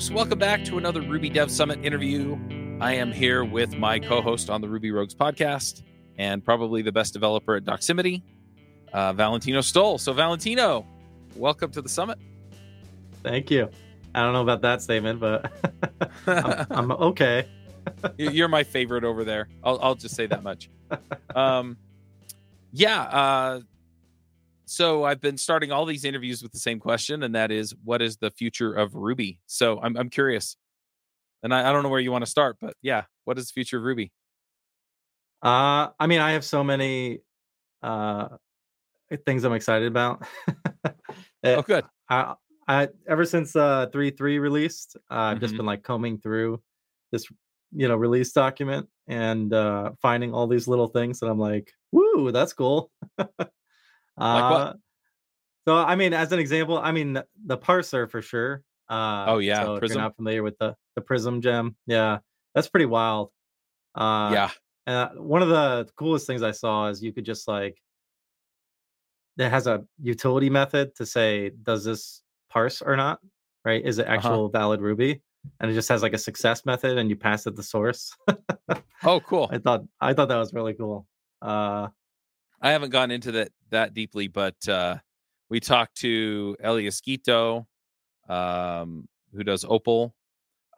folks. Welcome back to another Ruby Dev Summit interview. I am here with my co host on the Ruby Rogues podcast and probably the best developer at Doximity, uh, Valentino Stoll. So, Valentino, welcome to the summit. Thank you. I don't know about that statement, but I'm, I'm, okay. You're my favorite over there. I'll, I'll just say that much. Um, yeah. Uh, so I've been starting all these interviews with the same question, and that is, what is the future of Ruby? So I'm I'm curious, and I, I don't know where you want to start, but yeah, what is the future of Ruby? Uh, I mean, I have so many uh things I'm excited about. oh, good. I, I ever since uh three three released, uh, I've mm-hmm. just been like combing through this, you know, release document and uh finding all these little things that I'm like, woo, that's cool. Like what? Uh, so I mean, as an example, I mean the parser for sure. Uh, oh yeah, so if you're not familiar with the the Prism gem, yeah, that's pretty wild. Uh, yeah. And uh, one of the coolest things I saw is you could just like it has a utility method to say does this parse or not, right? Is it Uh-huh. actual valid Ruby? And it just has like a success method, and you pass it the source. Oh, cool. I thought I thought that was really cool. Uh, I haven't gone into that that deeply, but uh, we talked to Elia Schito, um, who does Opal.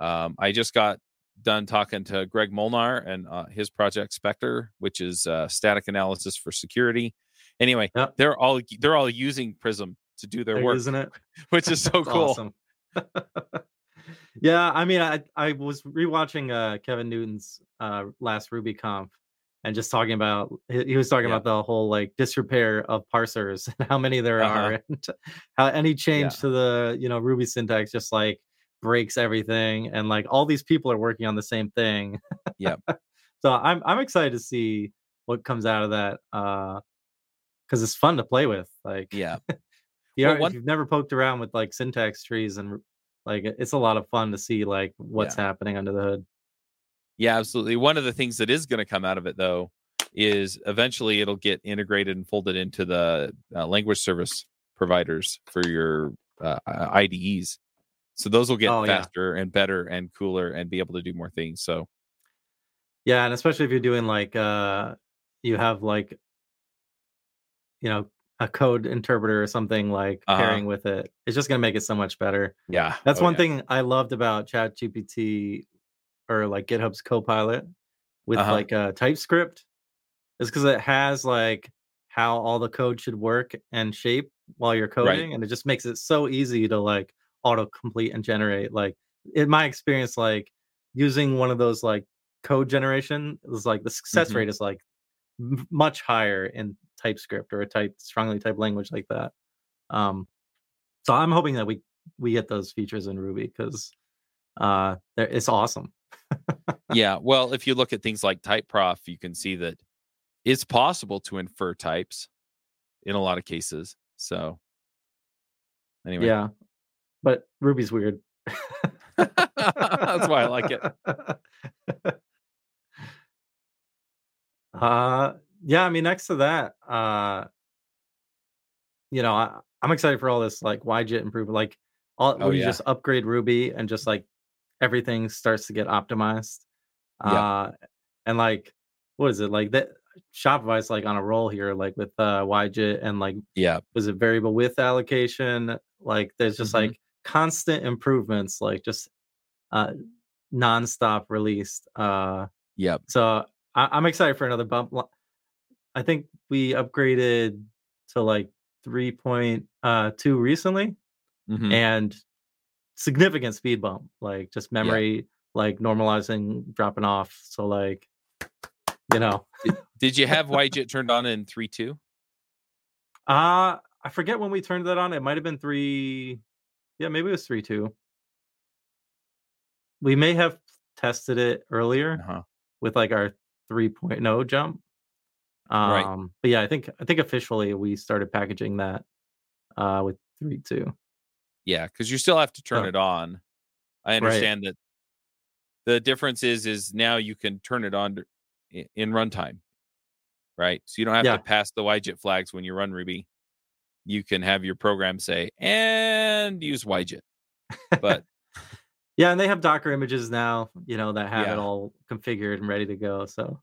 Um, I just got done talking to Greg Molnar and uh, his project Spektr, which is uh, static analysis for security. Anyway, Yep. they're all they're all using Prism to do their work, using it. which is so cool. yeah, I mean, I I was rewatching uh, Kevin Newton's uh, last RubyConf and just talking about he, was talking Yeah. about the whole like disrepair of parsers and how many there Uh-huh. are and how any change Yeah. to the you know Ruby syntax just like breaks everything and like all these people are working on the same thing. yeah so I'm I'm excited to see what comes out of that uh because it's fun to play with. Like Yeah. you Well, know, one- if you've never poked around with like syntax trees and like it's a lot of fun to see like what's happening under the hood. Yeah, absolutely. One of the things that is going to come out of it, though, is eventually it'll get integrated and folded into the uh, language service providers for your uh, IDEs. So those will get Oh, yeah. faster and better and cooler and be able to do more things. So Yeah, and especially if you're doing like uh you have like you know a code interpreter or something like Uh-huh. pairing with it. It's just gonna make it so much better. yeah, That's Oh, one yeah. thing I loved about ChatGPT or like GitHub's Copilot with Uh-huh. like uh, TypeScript is because it has like how all the code should work and shape while you're coding, and it just makes it so easy to like autocomplete and generate. Like in my experience, like using one of those like code generation is like the success Mhm. rate is like m- much higher in TypeScript or a type strongly typed language like that. Um, so I'm hoping that we we get those features in Ruby because uh, it's awesome. Yeah. Well, if you look at things like TypeProf, you can see that it's possible to infer types in a lot of cases. So anyway, Yeah, but Ruby's weird. That's why I like it. Uh, yeah. I mean, next to that, uh, you know, I, I'm excited for all this like YJIT improvement. Like, all Oh, when you yeah. just upgrade Ruby and just like everything starts to get optimized. Yep. Uh, and like, what is it like that? Shopify's like on a roll here, like with uh YJIT and like yeah, was it variable width allocation like there's just Mhm. like constant improvements like just uh nonstop released uh yep. so I- i'm excited for another bump i think we upgraded to like 3.2 recently Mhm. and significant speed bump like just memory like normalizing dropping off so like you know Did you have YJIT turned on in three two? Uh I forget when we turned that on. It might have been three. Yeah, maybe it was three two. We may have tested it earlier Uh-huh. with like our 3.0 jump. Um, Right. but yeah, I think I think officially we started packaging that uh with three two. Yeah, because you still have to turn Oh. it on. I understand that the difference is is now you can turn it on in runtime, right? So you don't have Yeah. to pass the YJIT flags when you run Ruby. You can have your program say and use YJIT. But Yeah, and they have Docker images now, you know, that have it all configured and ready to go. So,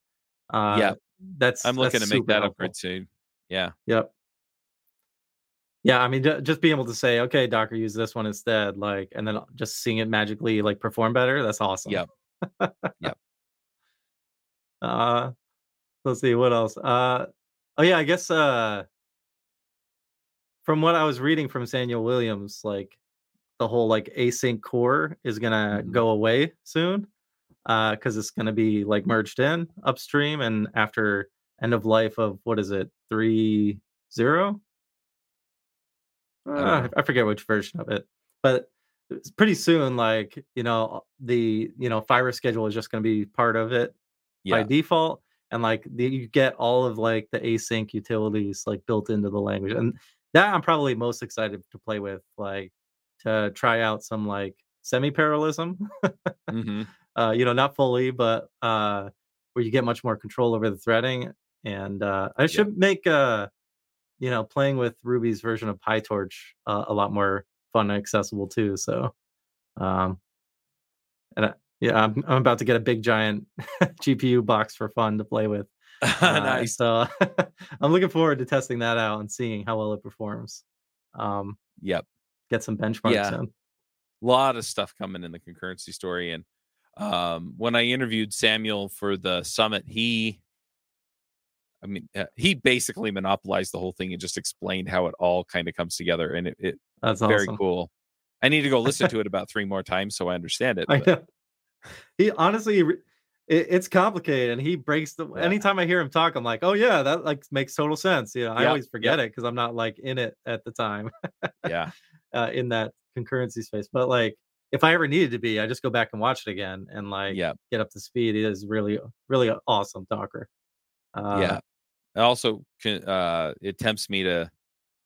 uh, Yeah. that's I'm looking that's to make that helpful. upgrade soon. Yeah. Yep. Yeah, I mean, ju- just being able to say, okay, Docker, use this one instead, like, and then just seeing it magically like perform better. That's awesome. Yep. Yep. Uh, let's see what else. Uh, oh yeah, I guess uh, from what I was reading from Samuel Williams, like the whole like async core is gonna Mhm. go away soon, uh, because it's gonna be like merged in upstream and after end of life of what is it three zero? Uh. I forget which version of it, but it's pretty soon. Like you know, the you know fiber schedule is just going to be part of it by default, and like the, you get all of like the async utilities like built into the language, and that I'm probably most excited to play with, like to try out some like semi parallelism. hmm uh, you know, not fully, but uh, where you get much more control over the threading. And uh, I should make, uh, you know, playing with Ruby's version of PyTorch uh, a lot more fun and accessible too. So, um, and I, yeah, I'm, I'm about to get a big giant GPU box for fun to play with. Uh, nice. So I'm looking forward to testing that out and seeing how well it performs. Um, Yep. get some benchmarks Yeah. in. lot of stuff coming in the concurrency story and um when i interviewed samuel for the summit he i mean uh, he basically monopolized the whole thing and just explained how it all kind of comes together and it, it That's very awesome. cool i need to go listen to it about three more times so i understand it I know. He honestly, it, it's complicated, and he breaks the. Yeah. Anytime I hear him talk, I'm like, oh yeah, that like makes total sense. You know, I always forget it because I'm not like in it at the time, yeah uh, in that concurrency space. But like, if I ever needed to be, I just go back and watch it again and like yeah get up to speed. It is really, really awesome Docker. Uh, yeah it also can, uh it tempts me to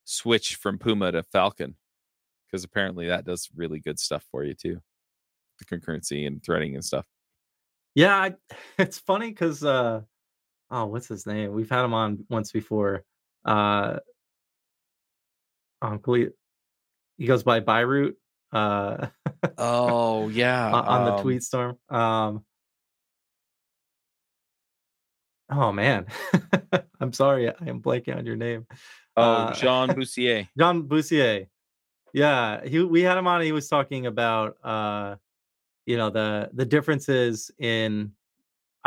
switch from puma to falcon because apparently that does really good stuff for you too the concurrency and threading and stuff Yeah, I, it's funny because uh oh, what's his name? We've had him on once before. Uh um, Khalid- he goes by byroot uh oh yeah on on the um, tweet storm. Um Oh man. I'm sorry, I am blanking on your name. oh uh, jean boussier John Boussier. Yeah, he we had him on. He was talking about uh, you know, the the differences in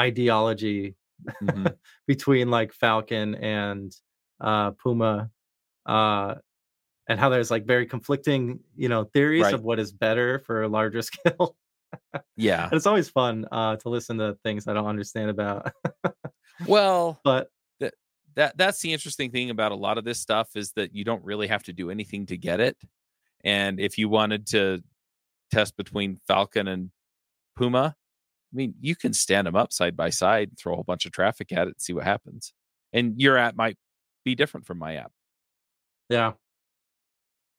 ideology Mhm. between like Falcon and uh Puma uh and how there's like very conflicting, you know, theories Right. of what is better for a larger scale. Yeah and it's always fun uh to listen to things I don't understand about. well but that that's the interesting thing about a lot of this stuff is that you don't really have to do anything to get it and if you wanted to test between falcon and puma i mean you can stand them up side by side throw a whole bunch of traffic at it and see what happens and your app might be different from my app Yeah.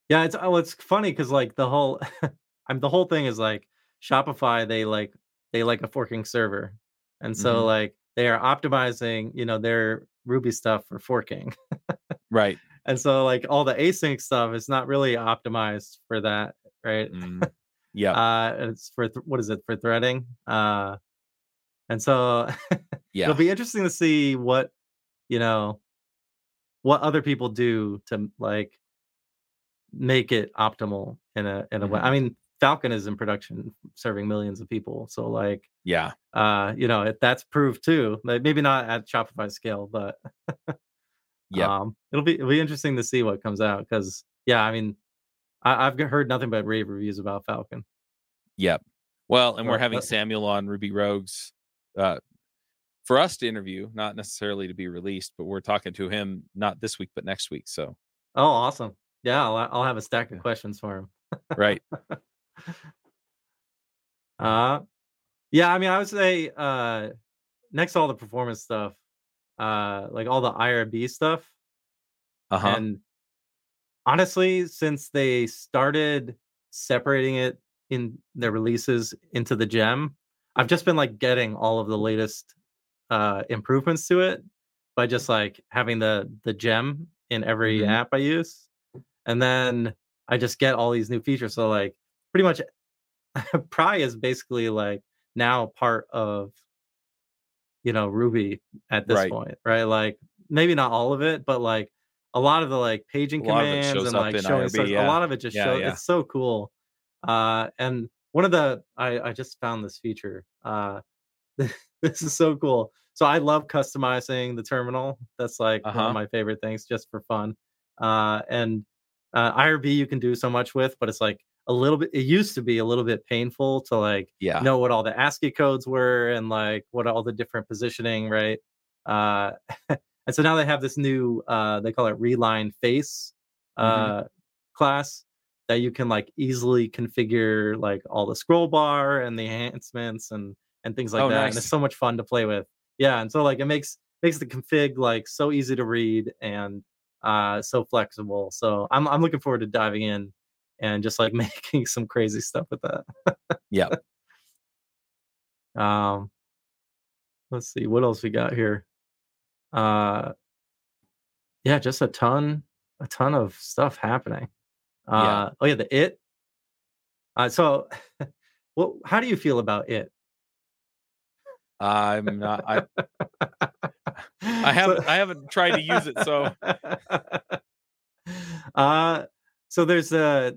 Yeah, it's oh, it's funny because like the whole I'm the whole thing is like Shopify, they like they like a forking server. And so Mhm. like they are optimizing, you know, their Ruby stuff for forking. right And so like all the async stuff is not really optimized for that, right? Mm, yeah Uh it's for th- what is it for threading? Uh and so yeah it'll be interesting to see what, you know, what other people do to like make it optimal in a in a way. Mhm. I mean, Falcon is in production serving millions of people. So like yeah uh, you know, if that's proved too. Like, maybe not at Shopify scale, but yeah um it'll be it'll be interesting to see what comes out because yeah, I mean I, I've heard nothing but rave reviews about Falcon. Yep. Well, and we're having Samuel on Ruby Rogues uh, for us to interview, not necessarily to be released, but we're talking to him not this week, but next week. So, Oh, awesome. Yeah, I'll, I'll have a stack of questions for him. right. Uh yeah, I mean I would say uh next to all the performance stuff, uh like all the IRB stuff. Uh huh. And honestly, since they started separating it in their releases into the gem, I've just been like getting all of the latest uh improvements to it by just like having the the gem in every Mhm. app I use. And then I just get all these new features. So like pretty much Pry is basically like now part of you know Ruby at this Right. point, right? Like maybe not all of it, but like a lot of the like paging A lot of it commands and like in showing IRB, stuff, a lot of it just Yeah, shows yeah. it's so cool. Uh and one of the I I just found this feature. Uh this is so cool. So I love customizing the terminal. That's like one Uh-huh. of my favorite things just for fun. Uh and uh IRB you can do so much with, but it's like a little bit it used to be a little bit painful to like Yeah. know what all the ASCII codes were and like what all the different positioning, right? Uh, and so now they have this new, uh, they call it Reline Face uh, Mhm. class that you can like easily configure like all the scroll bar and the enhancements and and things like Oh, that. And it's so much fun to play with. Yeah, and so like it makes makes the config like so easy to read and uh so flexible. So I'm I'm looking forward to diving in and just like making some crazy stuff with that. Yeah. Um, let's see what else we got here. Uh, yeah, just a ton, a ton of stuff happening. Yeah. Uh, oh yeah, the it. Uh, so, what? How do you feel about it? I'm not. I I haven't. I haven't tried to use it. So uh, so there's a,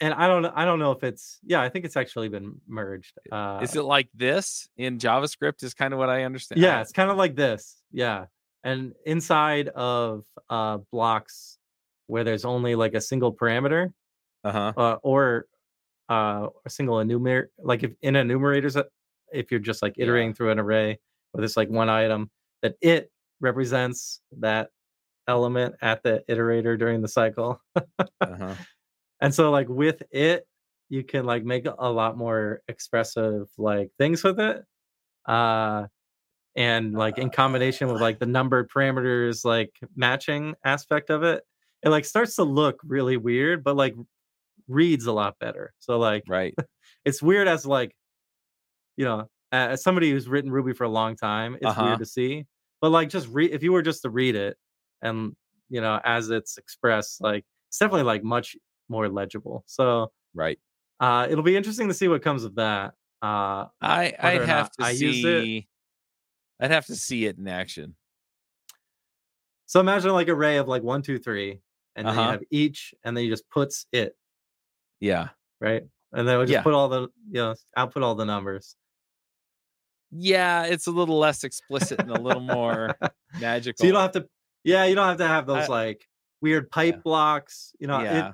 and I don't, know- I don't know if it's, yeah, I think it's actually been merged. Uh, is it like this in JavaScript? Is kind of what I understand. Yeah, it's kind of like this. Yeah. And inside of uh blocks where there's only like a single parameter Uh huh. uh, or uh a single enumerator like if in enumerators uh, if you're just like Yeah. iterating through an array where there's like one item that it represents that element at the iterator during the cycle. Uh huh. And so like with it you can like make a lot more expressive like things with it. Uh and like in combination with like the numbered parameters like matching aspect of it it like starts to look really weird but like reads a lot better so like Right. it's weird as like you know as somebody who's written ruby for a long time it's Uh-huh. weird to see but like just read if you were just to read it and you know as it's expressed like it's definitely like much more legible so Right. uh it'll be interesting to see what comes of that uh i i'd have to I see. I'd have to see it in action. So imagine like array of like one, two, three, and then you Uh-huh. have each, and then you just puts it Yeah. right, and then we just Yeah. put all the you know output all the numbers. Yeah, it's a little less explicit and a little more magical. so you don't have to, yeah, you don't have to have those I- like weird pipe Yeah. blocks. You know, it- yeah.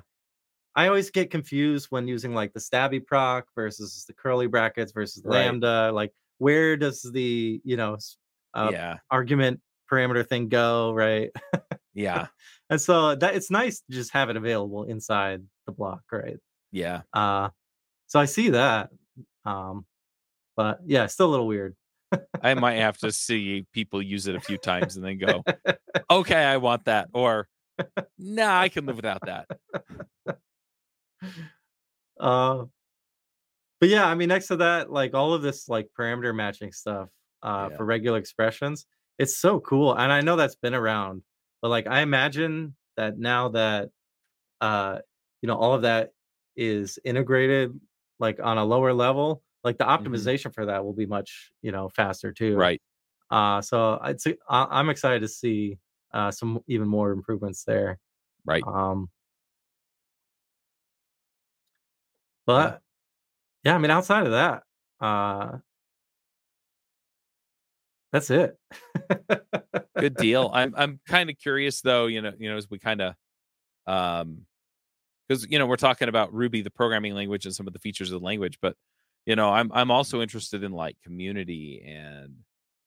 I always get confused when using like the stabby proc versus the curly brackets versus Right. lambda. Like, where does the you know uh, yeah. argument parameter thing go, right? Yeah. And so that it's nice to just have it available inside the block, right? Yeah. Uh, so I see that. Um, but yeah, still a little weird. I might have to see people use it a few times and then go, okay, I want that. Or, nah, I can live without that. uh, but yeah, I mean, next to that, like all of this like parameter matching stuff uh, Yeah. for regular expressions, it's so cool. And I know that's been around, but like I imagine that now that uh, you know all of that is integrated like on a lower level, like the optimization for that will be much you know faster too. Right. Uh, so I'd say I- I'm excited to see uh, some even more improvements there. Right. Um, but yeah, I mean, outside of that, uh, that's it. Good deal. I'm I'm kind of curious though, you know, you know, as we kind of um because you know, we're talking about Ruby, the programming language, and some of the features of the language, but you know, I'm I'm also interested in like community and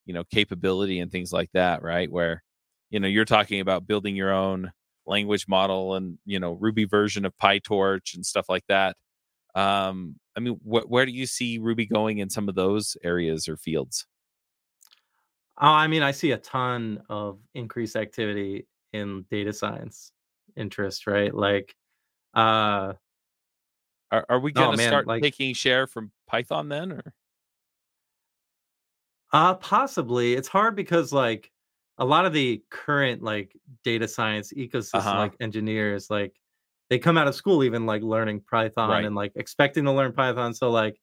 you know, capability and things like that, right? Where, you know, you're talking about building your own language model and you know, Ruby version of PyTorch and stuff like that. Um, I mean, wh- where do you see Ruby going in some of those areas or fields? Oh, I mean, I see a ton of increased activity in data science interest, right? Like, uh, Are, are we going to man, start like- taking share from Python then, or uh, possibly it's hard because like a lot of the current like data science ecosystem, Uh-huh. like engineers, like they come out of school even like learning Python Right. and like expecting to learn Python. So like,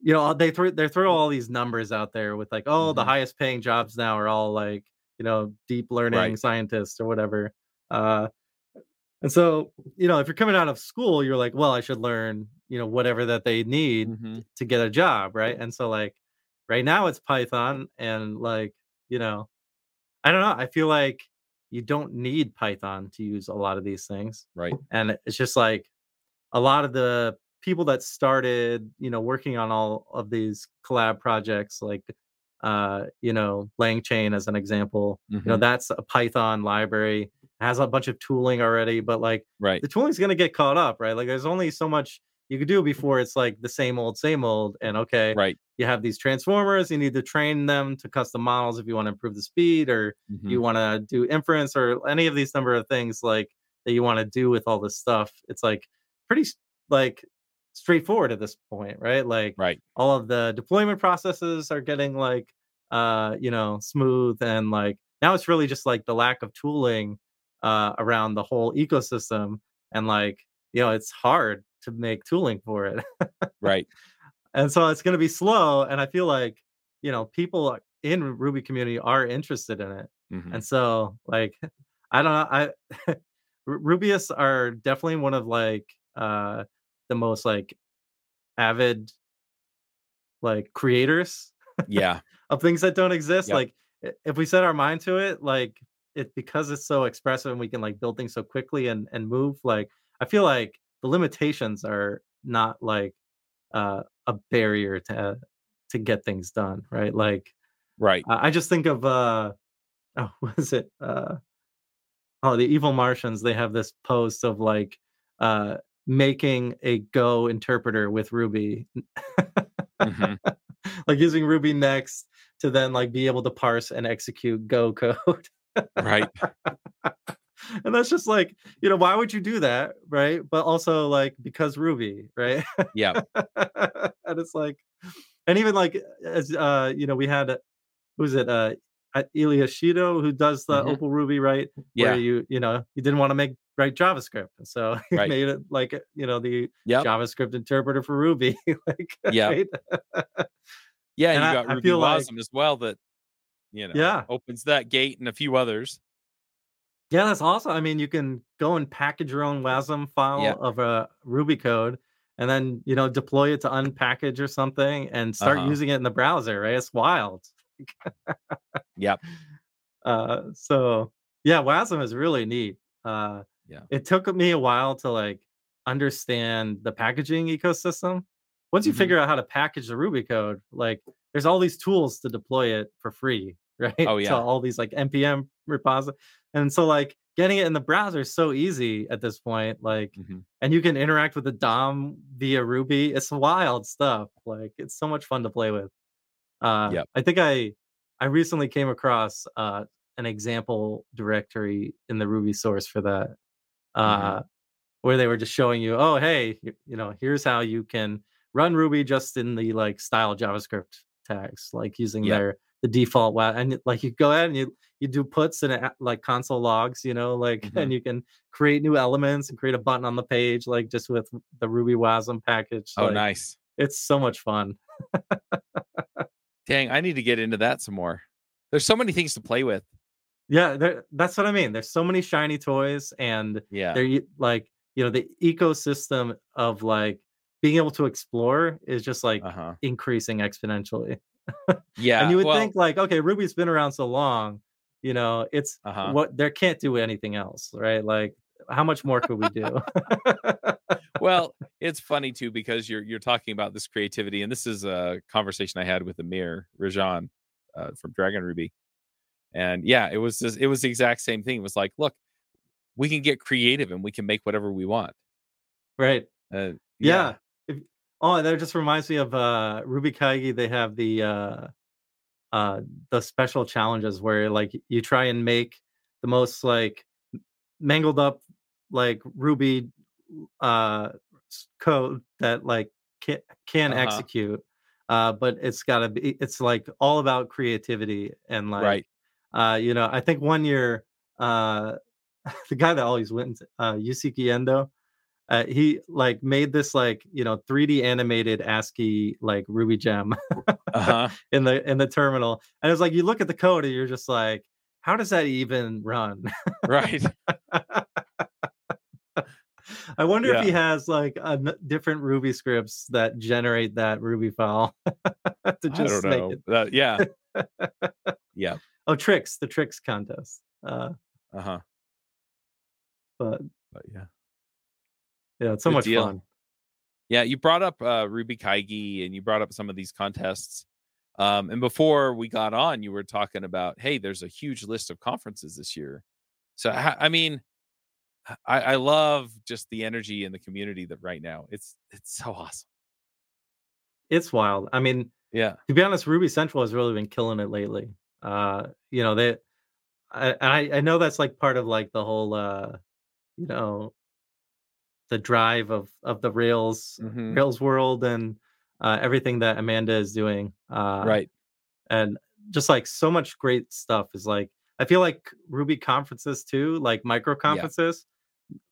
you know, they throw they throw all these numbers out there with like, oh, the Mhm. highest paying jobs now are all like, you know, deep learning Right. scientists or whatever. Uh, and so, you know, if you're coming out of school, you're like, well, I should learn, you know, whatever that they need Mhm. to get a job, right? And so like right now it's Python and like, you know, I don't know, I feel like you don't need Python to use a lot of these things. Right. And it's just like a lot of the people that started, you know, working on all of these collab projects like uh, you know, LangChain as an example, you know, Mhm. that's a Python library, has a bunch of tooling already, but like Right. the tooling's gonna get caught up, right? Like there's only so much you could do before it's like the same old, same old. And okay, Right. you have these transformers, you need to train them to custom models if you want to improve the speed or Mhm. you want to do inference or any of these number of things like that you want to do with all this stuff. It's like pretty like straightforward at this point, right? Like Right. all of the deployment processes are getting like uh you know smooth and like now it's really just like the lack of tooling uh around the whole ecosystem and like you know it's hard to make tooling for it Right. and so it's going to be slow and i feel like you know people in ruby community are interested in it Mhm. and so like i don't know i rubyists are definitely one of like uh the most like avid like creators Yeah. of things that don't exist. Yep. Like if we set our mind to it, like it because it's so expressive and we can like build things so quickly and and move. Like I feel like the limitations are not like uh, a barrier to to get things done. Right. Like Right. I I just think of uh oh what is it uh oh the evil Martians. They have this post of like uh making a Go interpreter with Ruby. Mhm. like using Ruby next to then like be able to parse and execute Go code. Right. and that's just like, you know, why would you do that? Right. But also like because Ruby, right? Yeah. and it's like, and even like as uh, you know, we had who's it? Uh uh, Elia Schito, who does the Mhm. Opal Ruby, right? Yeah. Where you, you know, you didn't want to make write JavaScript. And so he Right. made it like, you know, the Yep. JavaScript interpreter for Ruby. like, Yeah. right? Yeah. And You I- got I Ruby feel like- as well that you know Yeah. opens that gate and a few others. Yeah, that's awesome. I mean, you can go and package your own WASM file Yeah. of a Ruby code and then, you know, deploy it to unpkg or something and start Uh-huh. using it in the browser, right? It's wild. Yep. Uh, so yeah, WASM is really neat. Uh, Yeah. it took me a while to like understand the packaging ecosystem. Once you Mhm. figure out how to package the Ruby code, like there's all these tools to deploy it for free, right? Oh, yeah. To yeah. all these like npm repositories, and so like getting it in the browser is so easy at this point. Like, Mhm. and you can interact with the DOM via Ruby. It's wild stuff. Like, it's so much fun to play with. Uh, Yep. I think I I recently came across uh, an example directory in the Ruby source for that, uh, where they were just showing you, oh, hey, you, you know, here's how you can run Ruby just in the like style JavaScript tags, like using Yep. their the default wa- and like you go ahead and you you do puts and like console logs, you know, like Mhm. and you can create new elements and create a button on the page, like just with the Ruby WASM package. Oh, like, nice. It's so much fun. Dang, I need to get into that some more. There's so many things to play with. Yeah, that's what I mean. There's so many shiny toys, and Yeah. they're like, you know, the ecosystem of like being able to explore is just like Uh-huh. increasing exponentially. Yeah. and you would well, think like, okay, Ruby's been around so long, you know, it's Uh-huh. what there can't do anything else, right? Like, how much more could we do? well, it's funny too because you're you're talking about this creativity, and this is a conversation I had with Amir Rajan uh, from Dragon Ruby, and yeah, it was just, it was the exact same thing. It was like, look, we can get creative and we can make whatever we want. right. Uh, Yeah. If, oh, that just reminds me of uh Ruby Kaigi. They have the uh uh the special challenges where like you try and make the most like mangled up like Ruby uh code that like can can Uh-huh. execute. Uh but it's gotta be it's like all about creativity and like right. uh you know, I think one year uh the guy that always wins, uh Yusuke Endoh, uh, he like made this like you know 3D animated ASCII like Ruby gem Uh-huh. in the in the terminal, and it's like you look at the code and you're just like, how does that even run? Right. I wonder if he has like a different Ruby scripts that generate that Ruby file to I just don't make know. it. That- yeah. Yeah. Oh, tricks, the tricks contest. Uh, Uh-huh. but But yeah. Yeah, it's so Good much deal. fun. Yeah, you brought up uh, Ruby Kaigi and you brought up some of these contests. Um, and before we got on, you were talking about, hey, there's a huge list of conferences this year. So I mean, I, I love just the energy in the community that right now it's it's so awesome. It's wild. I mean, Yeah, to be honest, Ruby Central has really been killing it lately. Uh, you know, they I I I know that's like part of like the whole uh, you know, the drive of of the Rails Mhm. Rails world and uh everything that Amanda is doing. Uh right. and just like so much great stuff is like I feel like Ruby conferences too, like micro conferences,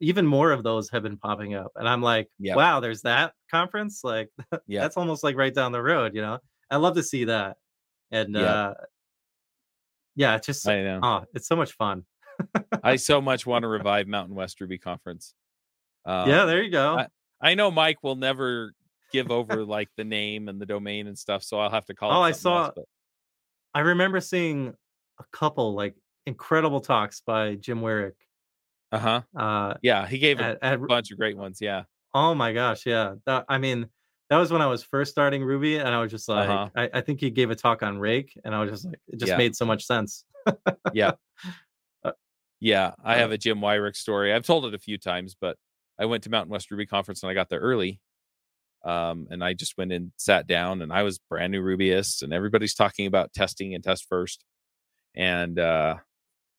even more of those have been popping up. And I'm like, Yeah. wow, there's that conference. Like Yeah, that's almost like right down the road, you know. I love to see that. And Yeah. uh yeah, it's just I know. oh, it's so much fun. I so much want to revive Mountain West Ruby Conference. Um, yeah, there you go. I- I know Mike will never give over like the name and the domain and stuff, so I'll have to call. Oh, I something else, saw- but- I remember seeing a couple like incredible talks by Jim Weirich. uh-huh. Uh Yeah, he gave a at, at bunch of great ones. Yeah. Oh my gosh, yeah. That I mean, that was when I was first starting Ruby, and I was just like, Uh-huh. I, I think he gave a talk on Rake, and I was just like, it just Yeah. made so much sense. Yeah. Uh, Yeah, I uh, have a Jim Weirich story. I've told it a few times, but I went to Mountain West Ruby Conference and I got there early. Um, and I just went and sat down and I was brand new Rubyist and everybody's talking about testing and test first. And uh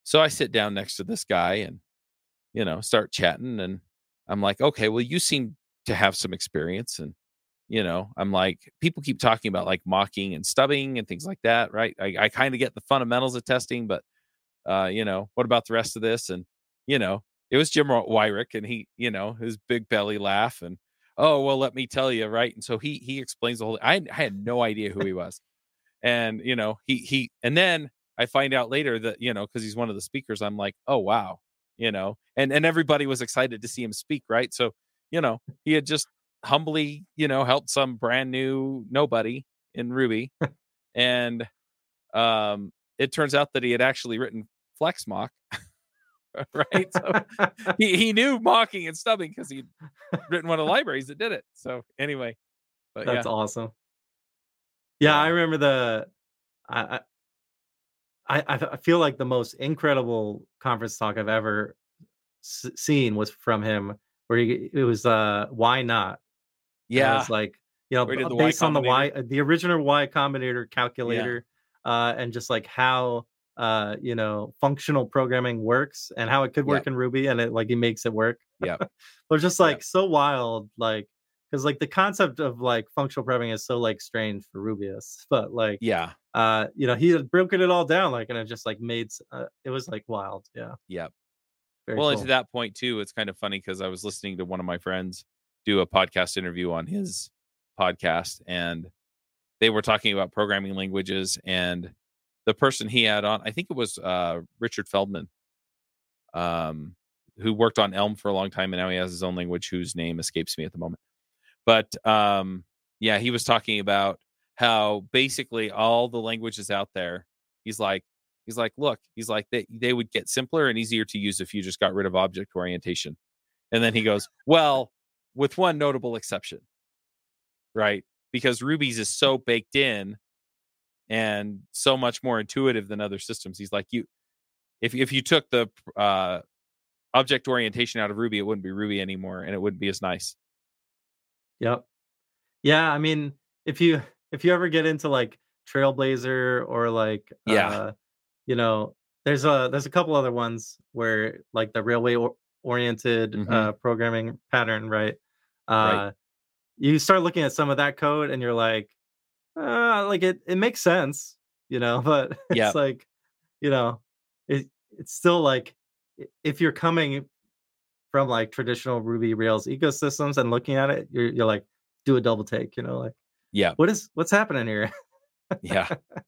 so I sit down next to this guy and you know start chatting and I'm like, okay, well you seem to have some experience and you know, I'm like, people keep talking about like mocking and stubbing and things like that, right? I, I kind of get the fundamentals of testing, but uh, you know, what about the rest of this? And, you know, it was Jim Weirich and he, you know, his big belly laugh and, oh, well, let me tell you, right? And so he he explains the whole I, I had no idea who he was. And, you know, he he and then I find out later that, you know, because he's one of the speakers, I'm like, oh wow, you know, and and everybody was excited to see him speak, right? So, you know, he had just humbly, you know, helped some brand new nobody in Ruby. and um it turns out that he had actually written FlexMock. right. So he, he knew mocking and stubbing because he'd written one of the libraries that did it. So anyway, but That's yeah, awesome. Yeah, I remember the. I, I I feel like the most incredible conference talk I've ever s- seen was from him, where he it was uh why not? Yeah, was like you know Where he did b- the based on the y the original y combinator calculator uh and just like how uh you know functional programming works and how it could work Yep. in ruby and it like he makes it work Yeah, but just Yep. like so wild like because like the concept of like functional programming is so like strange for rubyists but like yeah, uh you know he had broken it all down like and it just like made uh, it was like wild yeah yeah. very well, and to that point too, it's kind of funny because I was listening to one of my friends do a podcast interview on his podcast, and they were talking about programming languages, and the person he had on, I think it was uh, Richard Feldman, um, who worked on Elm for a long time, and now he has his own language whose name escapes me at the moment. But um, yeah, he was talking about how basically all the languages out there, he's like, he's like, look, he's like, they, they would get simpler and easier to use if you just got rid of object orientation. And then he goes, well, with one notable exception, right? Because Ruby's is so baked in and so much more intuitive than other systems. He's like, you, if if you took the uh, object orientation out of Ruby, it wouldn't be Ruby anymore, and it wouldn't be as nice. Yep. Yeah, I mean, if you if you ever get into like Trailblazer or like Yeah. uh you know, there's a there's a couple other ones where like the railway or- oriented Mhm. uh programming pattern, right? Uh Right. you start looking at some of that code and you're like, uh like it it makes sense, you know, but it's Yep. like, you know, it it's still like if you're coming from like traditional Ruby Rails ecosystems and looking at it, you're you're like do a double take, you know, like yeah, what is what's happening here? yeah.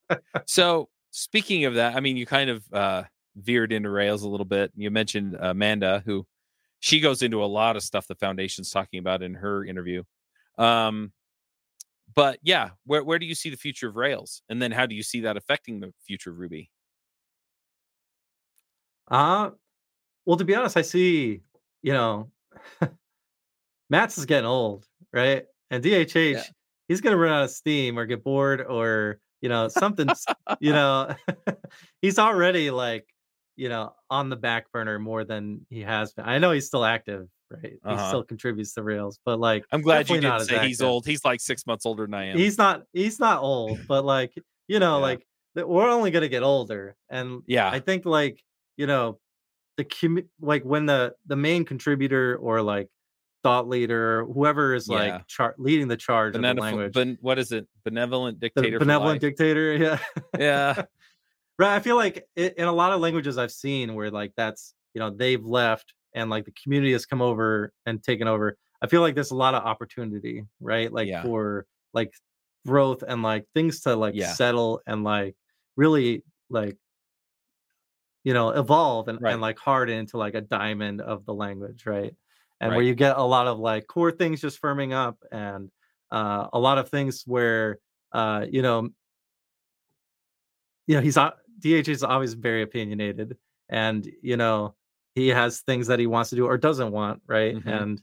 So speaking of that, I mean, you kind of uh, veered into Rails a little bit. You mentioned Amanda, who she goes into a lot of stuff the foundation's talking about in her interview. Um, but yeah, where where do you see the future of Rails, and then how do you see that affecting the future of Ruby? Uh well, to be honest, I see, you know, Matz is getting old, right? And DHH, yeah. he's gonna run out of steam or get bored or you know something. you know he's already like you know on the back burner more than he has been. I know he's still active, right? Uh-huh. He still contributes to Rails, but like I'm glad you didn't say he's old. He's like six months older than I am. He's not. He's not old, but like you know, yeah. like we're only gonna get older, and yeah, I think like you know the commu- like when the the main contributor or like thought leader, whoever is yeah. like char- leading the charge Benef- of the language. Ben- what is it? Benevolent dictator. The benevolent dictator. Yeah. Yeah. right. I feel like it, in a lot of languages I've seen where like that's you know they've left and like the community has come over and taken over. I feel like there's a lot of opportunity, right? Like yeah. for like growth and like things to like yeah. settle and like really like you know evolve and, right. and like harden into like a diamond of the language right and right. where you get a lot of like core things just firming up and uh, a lot of things where uh, you know you know he's dh is always very opinionated and you know he has things that he wants to do or doesn't want right mm-hmm. and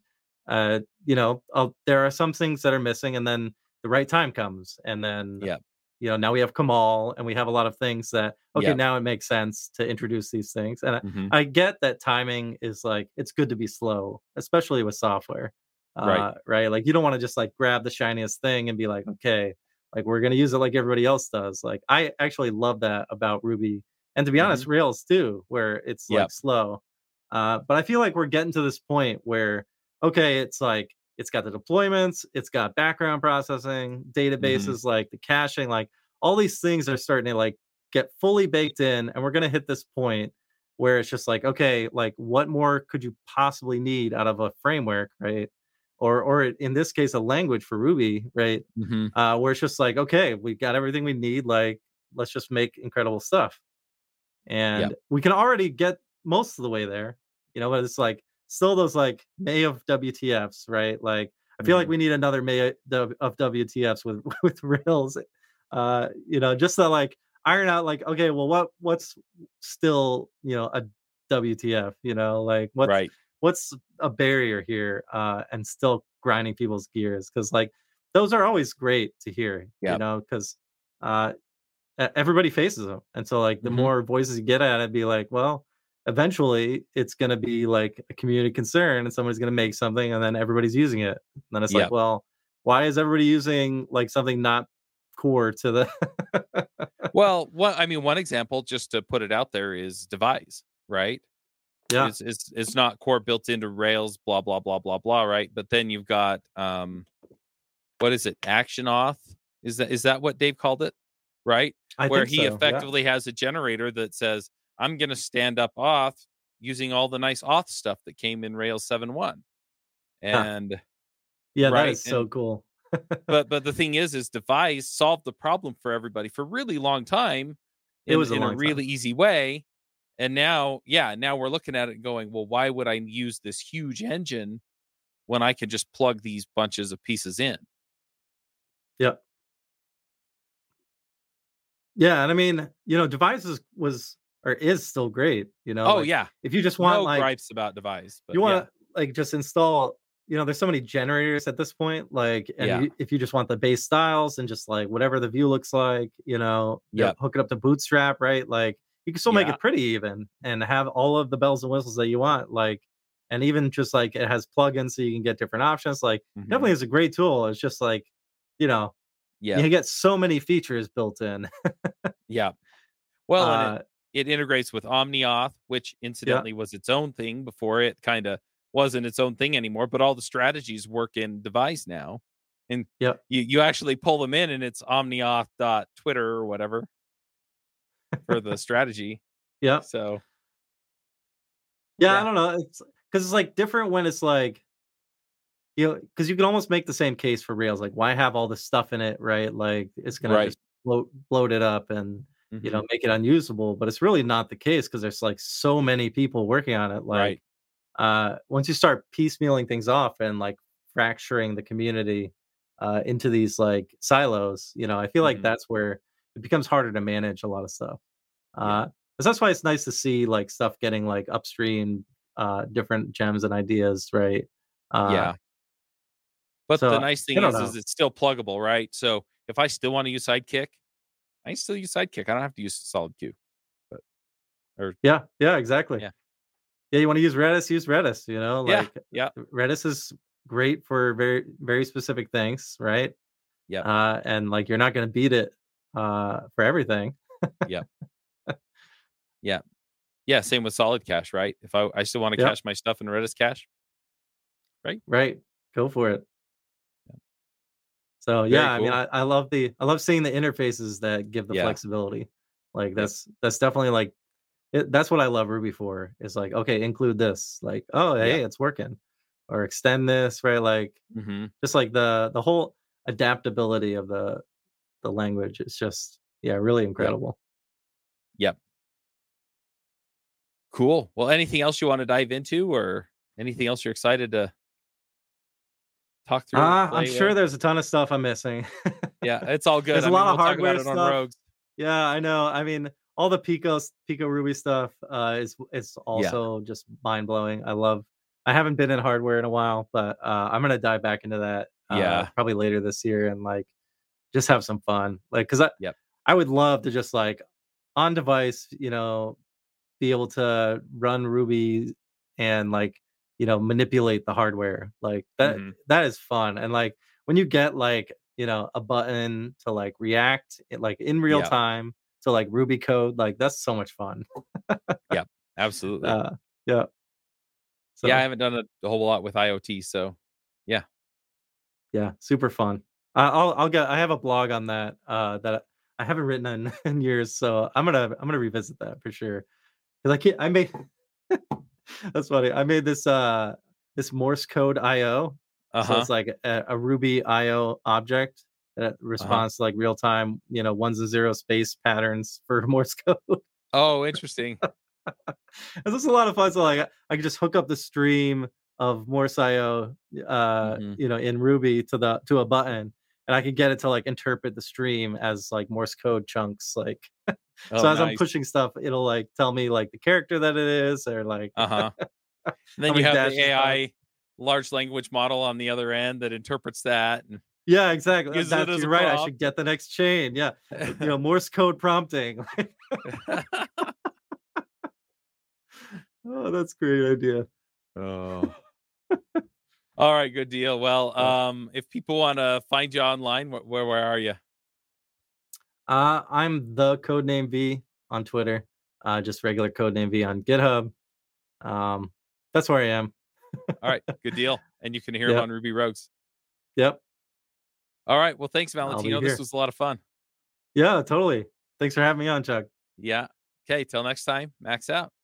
uh you know I'll, there are some things that are missing and then the right time comes and then yeah you know now we have kamal and we have a lot of things that okay now it makes sense to introduce these things and mm-hmm. I, I, get that timing is like it's good to be slow especially with software uh, right right like you don't want to just like grab the shiniest thing and be like okay like we're going to use it like everybody else does like i actually love that about ruby and to be mm-hmm. honest rails too where it's yep. like slow uh, but i feel like we're getting to this point where okay it's like it's got the deployments, it's got background processing, mm-hmm. databases mm-hmm. like the caching, like all these things are starting to like get fully baked in and we're going to hit this point where it's just like okay, like what more could you possibly need out of a framework, right? Or or in this case a language for Ruby, right? Mm-hmm. Uh where it's just like okay, we've got everything we need like let's just make incredible stuff. And yep. we can already get most of the way there. You know, but it's like still those like May of WTFs, right? Like I feel mm like mm-hmm. we need another May of WTFs with with Rails. Uh, you know, just to like iron out like, okay, well what what's still, you know, a WTF, you know, like what's right. what's a barrier here uh and still grinding people's gears because like those are always great to hear, you know, because uh everybody faces them. And so like the mm-hmm. more voices you get at it, be like, well, eventually it's going to be like a community concern and somebody's going to make something and then everybody's using it. And then it's yep. like well why is everybody using like something not core to the well what i mean one example just to put it out there is devise right? Yeah. It's, it's it's not core built into rails blah blah blah blah blah right? But then you've got um what is it? Action auth? Is that is that what dave called it? Right? I where he so, effectively yeah. has a generator that says I'm going to stand up auth using all the nice auth stuff that came in Rails 7.1. And huh. yeah, right, that is so and, cool. but but the thing is, is Devise solved the problem for everybody for a really long time. In, it was a in a really time. easy way. And now, yeah, now we're looking at it going, well, why would I use this huge engine when I can just plug these bunches of pieces in? Yeah. Yeah, and I mean, you know, Devices was or is still great. You know. Oh like, yeah. If you just want no like gripes about Devise, you want to yeah. like just install. You know, there's so many generators at this point. Like, and yeah. you, if you just want the base styles and just like whatever the view looks like, you know, yeah, hook it up to Bootstrap, right? Like, you can still make it pretty even and have all of the bells and whistles that you want. Like, and even just like it has plugins so you can get different options. Like, mm-hmm. definitely is a great tool. It's just like, you know, yeah, you get so many features built in. yeah. Well, uh, it, it integrates with OmniAuth, which incidentally yeah. was its own thing before it kind of wasn't its own thing anymore. But all the strategies work in Devise now, and yeah, you you actually pull them in, and it's OmniAuth dot Twitter or whatever for the strategy. Yeah. So. Yeah, yeah, I don't know. It's because it's like different when it's like you know, because you can almost make the same case for Rails. Like, why have all this stuff in it, right? Like, it's gonna Right. just bloat bloat it up and you know Mhm. make it unusable. But it's really not the case because there's like so many people working on it. Right. Like, uh, once you start piecemealing things off and like fracturing the community uh, into these like silos, you know, I feel like Mhm. that's where it becomes harder to manage a lot of stuff. Uh, that's why it's nice to see like stuff getting like upstream, uh, different gems and ideas, right? Uh, Yeah. But the nice thing is, is it's still pluggable, right? So if I still want to use Sidekiq, I can still use Sidekiq. I don't have to use Solid Queue. But or Yeah, yeah, exactly. yeah, Yeah, you want to use Redis, use Redis. You know, yeah, like yeah, Redis is great for very very specific things, right? Yeah. Uh, and like you're not going to beat it uh, for everything, yep, yeah, yeah. Same with Solid Cache, right? If I I still want to Yep. cache my stuff in Redis cache, right? right? Go for it. Yeah. So yeah, I mean. I, I love the I love seeing the interfaces that give the Yeah, flexibility. Like that's that's definitely like it, that's what I love Ruby for. Is like okay, include this. Like oh yeah, hey, it's working, or extend this, right? Like hmm just like the the whole adaptability of the the language is just yeah, really yep, incredible. yep. Cool. Well, anything else you want to dive into, or anything else you're excited to talk through Uh, I'm sure with? there's a ton of stuff I'm missing. Yeah, it's all good. There's I a mean, lot we'll of hardware stuff. Rogues. Yeah, I know. I mean, all the Pico Pico Ruby stuff uh, is is Yeah, also just mind blowing. I love. I haven't been in hardware in a while, but uh, I'm gonna dive back into that uh, yeah, probably later this year and like just have some fun. Like, cause I yep, I would love to just like on device, you know, be able to run Ruby and like, you know, manipulate the hardware. Like that hmm that is fun. And like when you get like, you know, a button to like react it, like in real yeah, time to like Ruby code, like that's so much fun. yeah absolutely. Uh yeah. Yeah, I haven't done a, whole lot with IoT, so yeah. yeah, super fun. I'll I'll get I have a blog on that uh that I haven't written in, in years, so I'm gonna I'm gonna revisit that for sure. Because I can't I made That's funny. I made this uh this Morse code IO. Uh So it's like a, a Ruby IO object that Uh huh. responds to like real time, you know, ones and zero space patterns for Morse code. Oh, interesting. This is a lot of fun. So like I could just hook up the stream of Morse IO uh hmm you know in Ruby to the to a button and I could get it to like interpret the stream as like Morse code chunks like Oh, so as I'm pushing stuff it'll like tell me like the character that it is or like Uh huh. how Then you have the AI large language model on the other end that interprets that and Yeah, exactly. Uh, That's you're right. I should get the next chain. Yeah. Uh, You know, Morse code prompting. oh, that's a great idea. oh. All right, good deal. Well, um, if people want to find you online, where where are you? Uh, I'm the codenamev on Twitter. Uh, just regular codenamev on GitHub. Um, that's where I am. All right, good deal. And you can hear him on Ruby Rogues. Yep. All right. Well, thanks, Valentino. This was a lot of fun. Yeah, totally. Thanks for having me on, Chuck. Yeah. Okay. Till next time. Max out.